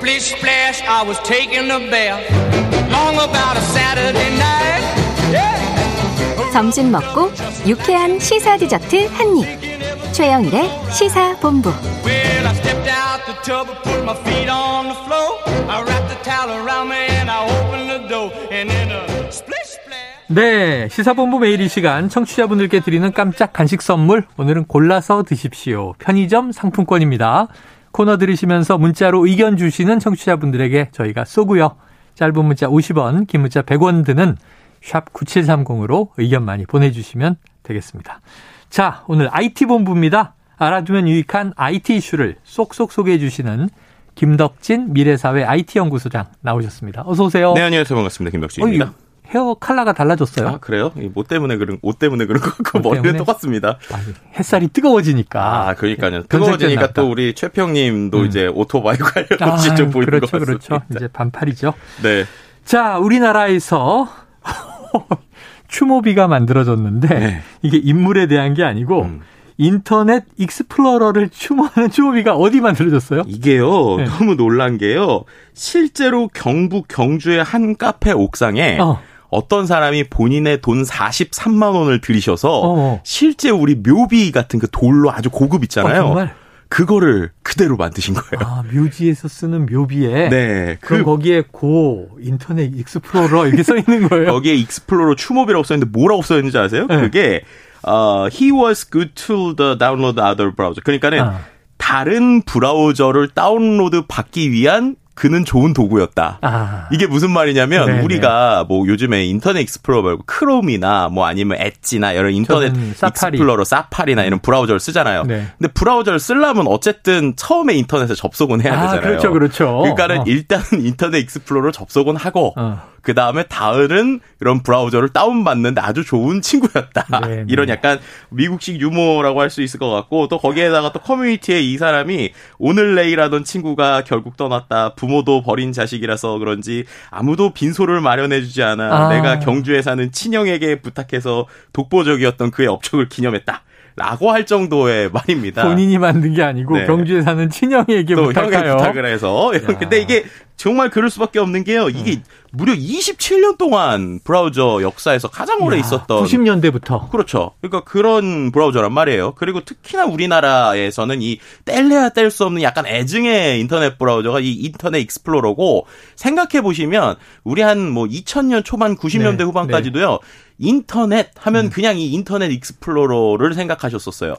Splish splash, I was taking a bath. Long about a Saturday night. Yeah. 점심 먹고 유쾌한 시사 디저트 한 입. 최영일의 시사 본부. Well, I stepped out the tub and put my feet on the floor. I wrapped the towel around me and I opened the door. And then a splish splash. 네, 시사본부 매일 이 시간 청취자분들께 드리는 깜짝 간식 선물 오늘은 골라서 드십시오. 편의점 상품권입니다. 코너 들으시면서 문자로 의견 주시는 청취자분들에게 저희가 쏘고요. 짧은 문자 50원, 긴 문자 100원 드는 샵 9730으로 의견 많이 보내주시면 되겠습니다. 자, 오늘 IT본부입니다. 알아두면 유익한 IT 이슈를 쏙쏙 소개해 주시는 김덕진 미래사회 IT연구소장 나오셨습니다. 어서 오세요. 네, 안녕하세요. 반갑습니다. 김덕진입니다. 어, 이 헤어 컬러가 달라졌어요. 아, 그래요? 이옷 때문에 그런, 옷 때문에 그런 거 같고, 옷 머리는 때문에? 똑같습니다. 아니, 햇살이 뜨거워지니까. 아, 그러니까요. 뜨거워지니까. 또 우리 최평님도 음. 이제 오토바이 관련 아, 좀 보이는 그렇죠, 것 같습니다. 그렇죠. 이제 반팔이죠. 네. 자, 우리나라에서 추모비가 만들어졌는데 네. 이게 인물에 대한 게 아니고 음. 인터넷 익스플로러를 추모하는 추모비가 어디 만들어졌어요? 이게요, 네. 너무 놀란 게요, 실제로 경북 경주의 한 카페 옥상에 어. 어. 떤 사람이 본인의 돈 43만 원을 들이셔서 어. 실제 우리 묘비 같은 그 돌로 아주 고급 있잖아요. 어, 정말? 그거를 그대로 만드신 거예요. 아, 묘지에서 쓰는 묘비에 네. 그럼 그 거기에 고 인터넷 익스플로러 이렇게 써 있는 거예요. 거기에 익스플로러 추모비라고 써 있는데 뭐라고 써 있는지 아세요? 네. 그게 어, he was a good tool to download other browser. 그러니까는 아. 다른 브라우저를 다운로드 받기 위한 그는 좋은 도구였다. 아. 이게 무슨 말이냐면 네네. 우리가 뭐 요즘에 인터넷 익스플로러 말고 크롬이나 뭐 아니면 엣지나 이런 인터넷 사파리. 익스플로러, 사파리나 이런 브라우저를 쓰잖아요. 네. 근데 브라우저를 쓰려면 어쨌든 처음에 인터넷에 접속은 해야 아, 되잖아요. 그렇죠, 그렇죠. 그러니까는 어. 일단은 인터넷 익스플로러 접속은 하고 어. 그 다음에 다른 이런 브라우저를 다운받는데 아주 좋은 친구였다. 네, 네. 이런 약간 미국식 유머라고 할 수 있을 것 같고 또 거기에다가 또 커뮤니티에 이 사람이 오늘 내일하던 친구가 결국 떠났다. 부모도 버린 자식이라서 그런지 아무도 빈소를 마련해주지 않아. 아. 내가 경주에 사는 친형에게 부탁해서 독보적이었던 그의 업적을 기념했다. 라고 할 정도의 말입니다. 본인이 만든 게 아니고 네. 경주에 사는 친형에게 또. 형에게 부탁을 해서. 근데 이게 정말 그럴 수밖에 없는 게요. 이게 음. 무려 27년 동안 브라우저 역사에서 가장 오래 야, 있었던 90년대부터. 그렇죠. 그러니까 그런 브라우저란 말이에요. 그리고 특히나 우리나라에서는 이 뗄래야 뗄 수 없는 약간 애증의 인터넷 브라우저가 이 인터넷 익스플로러고 생각해 보시면 우리 한 뭐 2000년 초반 90년대 네, 후반까지도요. 인터넷 하면 그냥 이 인터넷 익스플로러를 생각하셨었어요.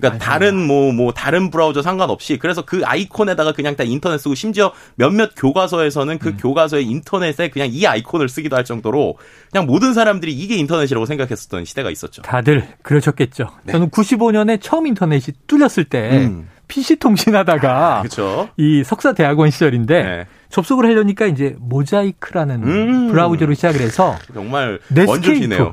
그러니까 다른 뭐뭐 다른 브라우저 상관없이 그래서 그 아이콘에다가 그냥 다 인터넷 쓰고 심지어 몇몇 교과서에서는 그 교과서의 인터넷에 그냥 이 아이콘을 쓰기도 할 정도로 그냥 모든 사람들이 이게 인터넷이라고 생각했었던 시대가 있었죠. 다들 그러셨겠죠. 네. 저는 95년에 처음 인터넷이 뚫렸을 때 음. PC 통신하다가 그렇죠. 이 석사 대학원 시절인데 네. 접속을 하려니까 이제 모자이크라는 음. 브라우저로 시작을 해서 정말.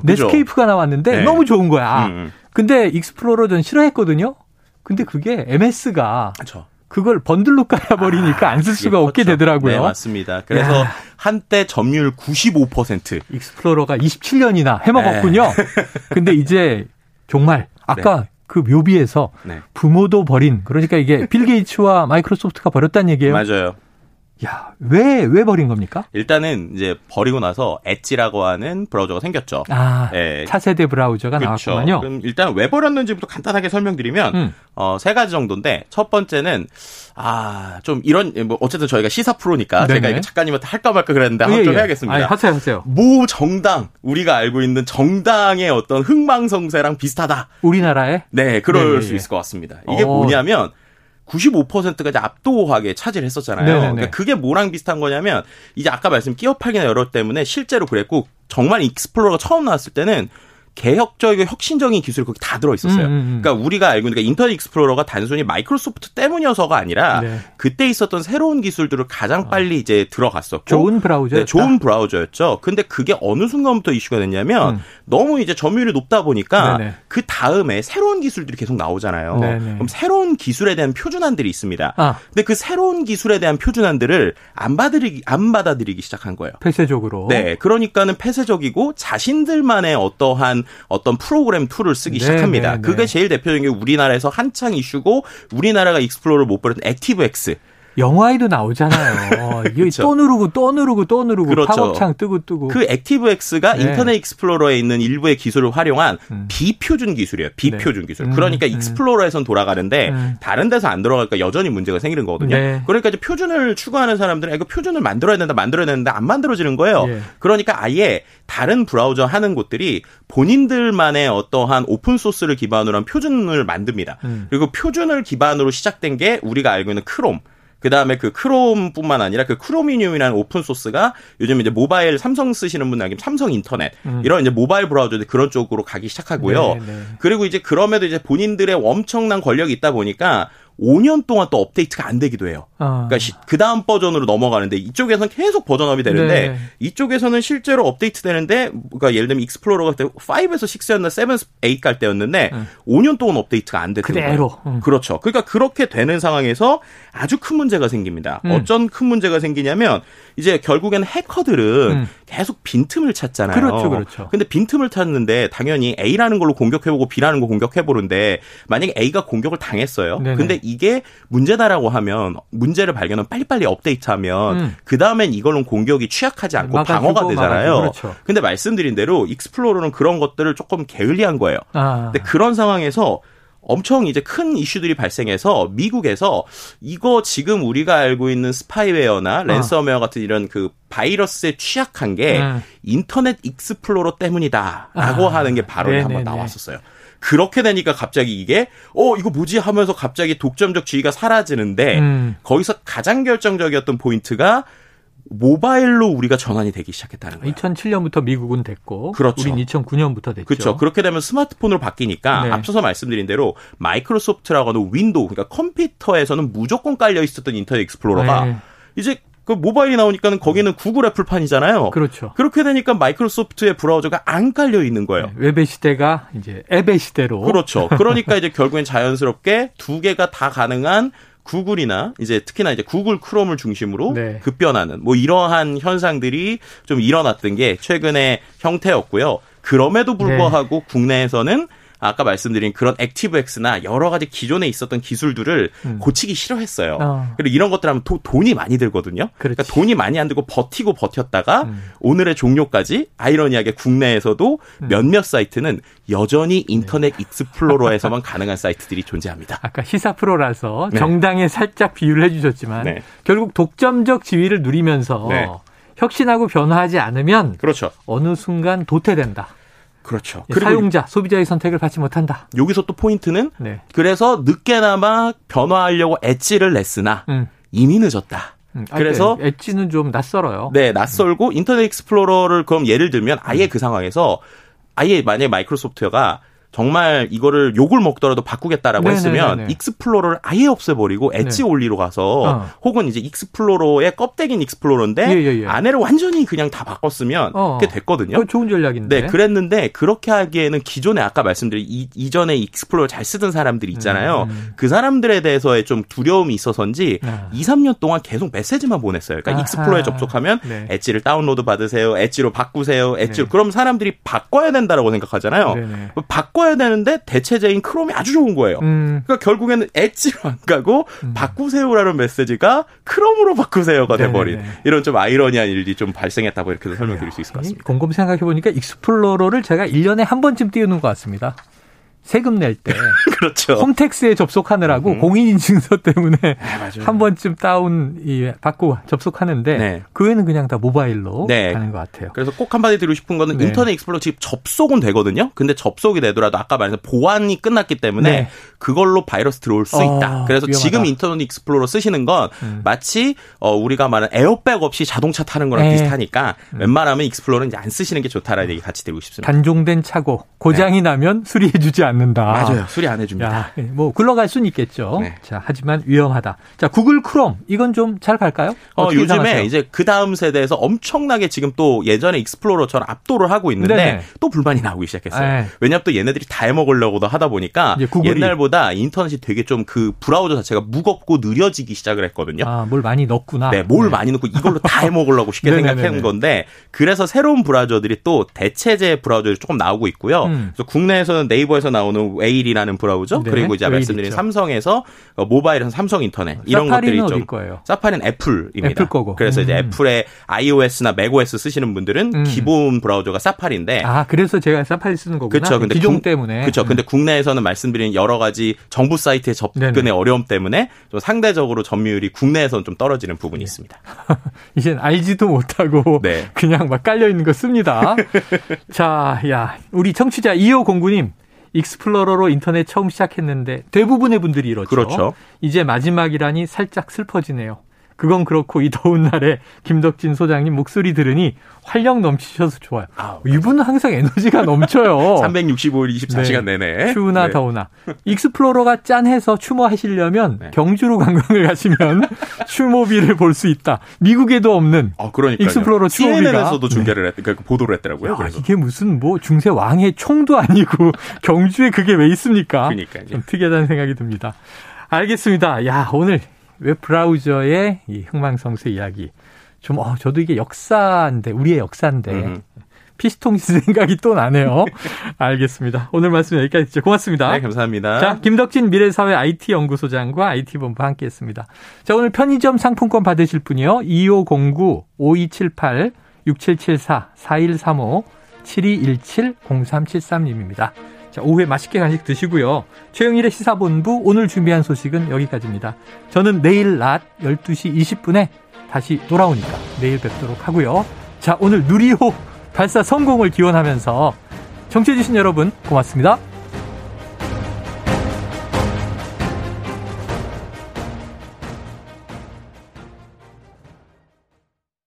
그죠? 넷스케이프가 나왔는데 네. 너무 좋은 거야. 음, 음. 근데 익스플로러 전 싫어했거든요. 근데 그게 MS가 그렇죠. 그걸 번들로 깔아버리니까 안쓸 그게 수가 없게. 되더라고요. 네, 맞습니다. 그래서 야. 한때 점유율 95%. 익스플로러가 27년이나 해먹었군요. 네. 근데 이제 정말 아까 그 묘비에서 네. 부모도 버린 그러니까 이게 빌 게이츠와 마이크로소프트가 버렸다는 얘기예요. 맞아요. 야, 왜 왜 버린 겁니까? 일단은 이제 버리고 나서 엣지라고 하는 브라우저가 생겼죠. 아, 네. 차세대 브라우저가 그렇죠. 나왔구만요. 그럼 일단 왜 버렸는지부터 간단하게 설명드리면 음. 어, 세 가지 정도인데 첫 번째는 아, 좀 이런 뭐 어쨌든 저희가 시사 프로니까 네네. 제가 이거 작가님한테 할까 말까 그랬는데 한번 예, 좀 예. 해야겠습니다. 아니, 하세요, 하세요. 모 정당 우리가 알고 있는 정당의 어떤 흥망성쇠랑 비슷하다. 우리나라에 네, 그럴 네, 수 예. 있을 것 같습니다. 이게 어. 뭐냐면 95%가 이제 압도하게 차지를 했었잖아요. 네네네. 그러니까 그게 뭐랑 비슷한 거냐면 이제 아까 말씀 끼어 팔기나 여러 때문에 실제로 그랬고 정말 익스플로러가 처음 나왔을 때는 개혁적이고 혁신적인 기술이 거기 다 들어 있었어요. 음, 음, 음. 그러니까 우리가 알고 있는 그러니까 인터넷 익스플로러가 단순히 마이크로소프트 때문이어서가 아니라 네. 그때 있었던 새로운 기술들을 가장 빨리 이제 들어갔었고 좋은 브라우저였다. 네, 좋은 브라우저였죠. 근데 그게 어느 순간부터 이슈가 됐냐면 음. 너무 이제 점유율이 높다 보니까 네네. 그 다음에 새로운 기술들이 계속 나오잖아요. 네네. 그럼 새로운 기술에 대한 표준안들이 있습니다. 아. 근데 그 새로운 기술에 대한 표준안들을 안 받아들이기 안 받아들이기 시작한 거예요. 폐쇄적으로. 네, 그러니까는 폐쇄적이고 자신들만의 어떠한 어떤 프로그램 툴을 쓰기 네, 시작합니다. 네, 네. 그게 제일 대표적인 게 우리나라에서 한창 이슈고 우리나라가 익스플로러를 못 버렸던 액티브엑스. 영화에도 나오잖아요. 이게. 또 누르고 또 누르고 또 누르고 그렇죠. 팝업창 뜨고 뜨고. 그 액티브엑스가 네. 인터넷 익스플로러에 있는 일부의 기술을 활용한 음. 비표준 기술이에요. 비표준 네. 기술. 음, 그러니까 음. 익스플로러에선 돌아가는데 음. 다른 데서 안 돌아가니까 여전히 문제가 생기는 거거든요. 네. 그러니까 이제 표준을 추구하는 사람들은 이거 표준을 만들어야 된다, 만들어야 되는데 안 만들어지는 거예요. 예. 그러니까 아예 다른 브라우저 하는 곳들이 본인들만의 어떠한 오픈 소스를 기반으로 한 표준을 만듭니다. 음. 그리고 표준을 기반으로 시작된 게 우리가 알고 있는 크롬. 그 다음에 그 크롬뿐만 아니라 그 크로미늄이라는 오픈 소스가 요즘 이제 모바일 삼성 쓰시는 분들 알겠지만 삼성 인터넷 음. 이런 이제 모바일 브라우저들 그런 쪽으로 가기 시작하고요. 네, 네. 그리고 이제 그럼에도 이제 본인들의 엄청난 권력이 있다 보니까 5년 동안 또 업데이트가 안 되기도 해요. 어. 그러니까 그 다음 버전으로 넘어가는데 이쪽에서는 계속 버전업이 되는데 네. 이쪽에서는 실제로 업데이트 되는데 그러니까 예를 들면 익스플로러가 그때 5에서 6였나 7, 8갈 때였는데 음. 5년 동안 업데이트가 안 됐던 그대로. 거예요. 음. 그렇죠. 그러니까 그렇게 되는 상황에서 아주 큰 문제가 생깁니다. 음. 어쩐 큰 문제가 생기냐면 이제 결국에는 해커들은 음. 계속 빈틈을 찾잖아요. 그렇죠, 그렇죠. 근데 빈틈을 찾는데 당연히 A라는 걸로 공격해보고 B라는 거 공격해보는데 만약에 A가 공격을 당했어요. 네네. 근데 이게 문제다라고 하면 문제를 발견하면 빨리빨리 업데이트하면 음. 그 다음엔 이걸로 공격이 취약하지 않고 막아주고, 방어가 되잖아요. 막아주고, 그렇죠. 근데 말씀드린 대로 익스플로러는 그런 것들을 조금 게을리한 거예요. 아. 근데 그런 상황에서 엄청 이제 큰 이슈들이 발생해서 미국에서 이거 지금 우리가 알고 있는 스파이웨어나 랜섬웨어 같은 이런 그 바이러스에 취약한 게 음. 인터넷 익스플로러 때문이다라고 아. 하는 게 발언이 한번. 나왔었어요. 그렇게 되니까 갑자기 이게 어 이거 뭐지 하면서 갑자기 독점적 지위가 사라지는데 음. 거기서 가장 결정적이었던 포인트가 모바일로 우리가 전환이 되기 시작했다는 거예요. 2007년부터 미국은 됐고 그렇죠. 우린 2009년부터 됐죠. 그렇죠. 그렇게 되면 스마트폰으로 바뀌니까 네. 앞서서 말씀드린 대로 마이크로소프트라고 하는 윈도우, 그러니까 컴퓨터에서는 무조건 깔려 있었던 인터넷 익스플로러가 네. 이제 그 모바일이 나오니까는 거기는 구글 애플판이잖아요. 그렇죠. 그렇게 되니까 마이크로소프트의 브라우저가 안 깔려 있는 거예요. 네, 웹의 시대가 이제 앱의 시대로 그렇죠. 그러니까 이제 결국엔 자연스럽게 두 개가 다 가능한 구글이나 이제 특히나 이제 구글 크롬을 중심으로 네. 급변하는 뭐 이러한 현상들이 좀 일어났던 게 최근의 형태였고요. 그럼에도 불구하고 국내에서는 아까 말씀드린 그런 액티브엑스나 여러 가지 기존에 있었던 기술들을 음. 고치기 싫어했어요. 어. 그리고 이런 것들 하면 도- 돈이 많이 들거든요. 그렇지. 그러니까 돈이 많이 안 들고 버티고 버텼다가 음. 오늘의 종료까지 아이러니하게 국내에서도 음. 몇몇 사이트는 여전히 인터넷 네. 익스플로러에서만 가능한 사이트들이 존재합니다. 아까 시사 프로라서 네. 정당에 살짝 비유를 해주셨지만 네. 결국 독점적 지위를 누리면서 네. 혁신하고 변화하지 않으면 그렇죠. 어느 순간 도태된다. 그렇죠. 예, 사용자, 소비자의 선택을 받지 못한다. 여기서 또 포인트는 네. 그래서 늦게나마 변화하려고 엣지를 냈으나 음. 이미 늦었다. 음, 아, 그래서 네. 엣지는 좀 낯설어요. 네, 낯설고 인터넷 익스플로러를 그럼 예를 들면 아예 그 상황에서 아예 만약에 마이크로소프트가 정말 이거를 욕을 먹더라도 바꾸겠다라고 네네네네. 했으면 익스플로러를 아예 없애버리고 엣지 네. 올리로 가서 어. 혹은 이제 익스플로러의 껍데기는 익스플로러인데 예, 예, 예. 안에를 완전히 그냥 다 바꿨으면 어. 그게 됐거든요. 좋은 전략인데. 네, 그랬는데 그렇게 하기에는 기존에 아까 말씀드린 이, 이전에 익스플로러 잘 쓰던 사람들이 있잖아요. 음. 그 사람들에 대해서의 좀 두려움이 있어서인지 아. 2, 3년 동안 계속 메시지만 보냈어요. 그러니까 아하. 익스플로러에 접속하면 네. 엣지를 다운로드 받으세요. 엣지로 바꾸세요. 엣지로 네. 그럼 사람들이 바꿔야 된다라고 생각하잖아요. 네네. 바꿔야 되는데 대체재인 크롬이 아주 좋은 거예요. 음, 그러니까 결국에는 엣지로 안 가고 바꾸세요라는 메시지가 크롬으로 바꾸세요가 네네네. 돼버린 이런 좀 아이러니한 일이 좀 발생했다고 이렇게 설명드릴 수 있을 것 아니, 같습니다. 곰곰 생각해 보니까 익스플로러를 제가 1년에 한 번쯤 띄우는 것 같습니다. 세금 낼 때 그렇죠. 홈택스에 접속하느라고 음. 공인인증서 때문에 맞아요. 한 번쯤 다운 이 받고 접속하는데 네. 그 외에는 그냥 다 모바일로 네. 가는 것 같아요. 그래서 꼭 한마디 드리고 싶은 거는 네. 인터넷 익스플로러 지금 접속은 되거든요. 근데 접속이 되더라도 아까 말한 보안이 끝났기 때문에 네. 그걸로 바이러스 들어올 수 어, 있다. 그래서 위험하다. 지금 인터넷 익스플로러 쓰시는 건 음. 마치 어, 우리가 말하는 에어백 없이 자동차 타는 거랑 네. 비슷하니까 웬만하면 익스플로러는 이제 안 쓰시는 게 좋다라는 얘기 같이 드리고 싶습니다. 단종된 차고 고장이 나면 수리해주지 않는 다. 네. 맞아요. 수리 안 해줍니다. 야, 예, 뭐 굴러갈 수는 있겠죠. 네. 자, 하지만 위험하다. 자, 구글 크롬 이건 좀 잘 갈까요? 어, 요즘에 예상하세요? 이제 그 다음 세대에서 엄청나게 지금 또 예전에 익스플로러처럼 압도를 하고 있는데 네네. 또 불만이 나오기 시작했어요. 네. 왜냐하면 또 얘네들이 다 해먹으려고도 하다 보니까. 옛날보다 인터넷이 되게 좀 그 브라우저 자체가 무겁고 느려지기 시작을 했거든요. 아, 뭘 많이 넣었구나. 네, 뭘 네. 많이 넣고 이걸로 다 해먹으려고 쉽게. 생각하는 건데 그래서 새로운 브라우저들이 또 대체재 브라우저들이 조금 나오고 있고요. 음. 그래서 국내에서는 네이버에서 나 오는 웨일이라는 브라우저 네, 그리고 이제 말씀드린 있죠. 삼성에서 어, 모바일에서 삼성 인터넷 이런 것들이 좀 거예요? 사파리는 애플입니다. 애플 거고. 그래서 이제 음. 애플의 iOS나 macOS 쓰시는 분들은 음. 기본 브라우저가 사파리인데 아, 그래서 제가 사파리 쓰는 거구나. 그렇죠. 근데 기종 국- 때문에. 그렇죠. 근데 국내에서는 말씀드린 여러 가지 정부 사이트의 접근의 네네. 어려움 때문에 좀 상대적으로 점유율이 국내에서는 좀 떨어지는 부분이 있습니다. 이젠 알지도 못하고 네. 그냥 막 깔려 있는 거 씁니다. 자, 야, 우리 청취자 2509님. 익스플로러로 인터넷 처음 시작했는데 대부분의 분들이 이렇죠. 그렇죠. 이제 마지막이라니 살짝 슬퍼지네요. 그건 그렇고 이 더운 날에 김덕진 소장님 목소리 들으니 활력 넘치셔서 좋아요. 이분은 항상 에너지가 넘쳐요. 365일 24시간 내내 추우나 네. 더우나. 익스플로러가 짠해서 추모하시려면 네. 경주로 관광을 가시면 추모비를 볼 수 있다. 미국에도 없는. 아, 그러니까 익스플로러 추모비가. CNN에서도 중계를 했, 그러니까 보도를 했더라고요. 야, 그래서 이게 무슨 뭐 중세 왕의 총도 아니고 경주에 그게 왜 있습니까? 그러니까요. 좀 특이하다는 생각이 듭니다. 알겠습니다. 야, 오늘 웹 브라우저의 이 흥망성쇠 이야기. 좀, 어, 저도 이게 역사인데, 우리의 역사인데. 음. 피스통신 생각이 또 나네요. 알겠습니다. 오늘 말씀 여기까지 듣죠. 고맙습니다. 네, 감사합니다. 자, 김덕진 미래사회 IT 연구소장과 IT본부 함께 했습니다. 자, 오늘 편의점 상품권 받으실 분이요. 2509-5278-6774-4135-7217-0373님입니다. 자, 오후에 맛있게 간식 드시고요. 최영일의 시사본부 오늘 준비한 소식은 여기까지입니다. 저는 내일 낮 12시 20분에 다시 돌아오니까 내일 뵙도록 하고요. 자, 오늘 누리호 발사 성공을 기원하면서 청취해주신 여러분 고맙습니다.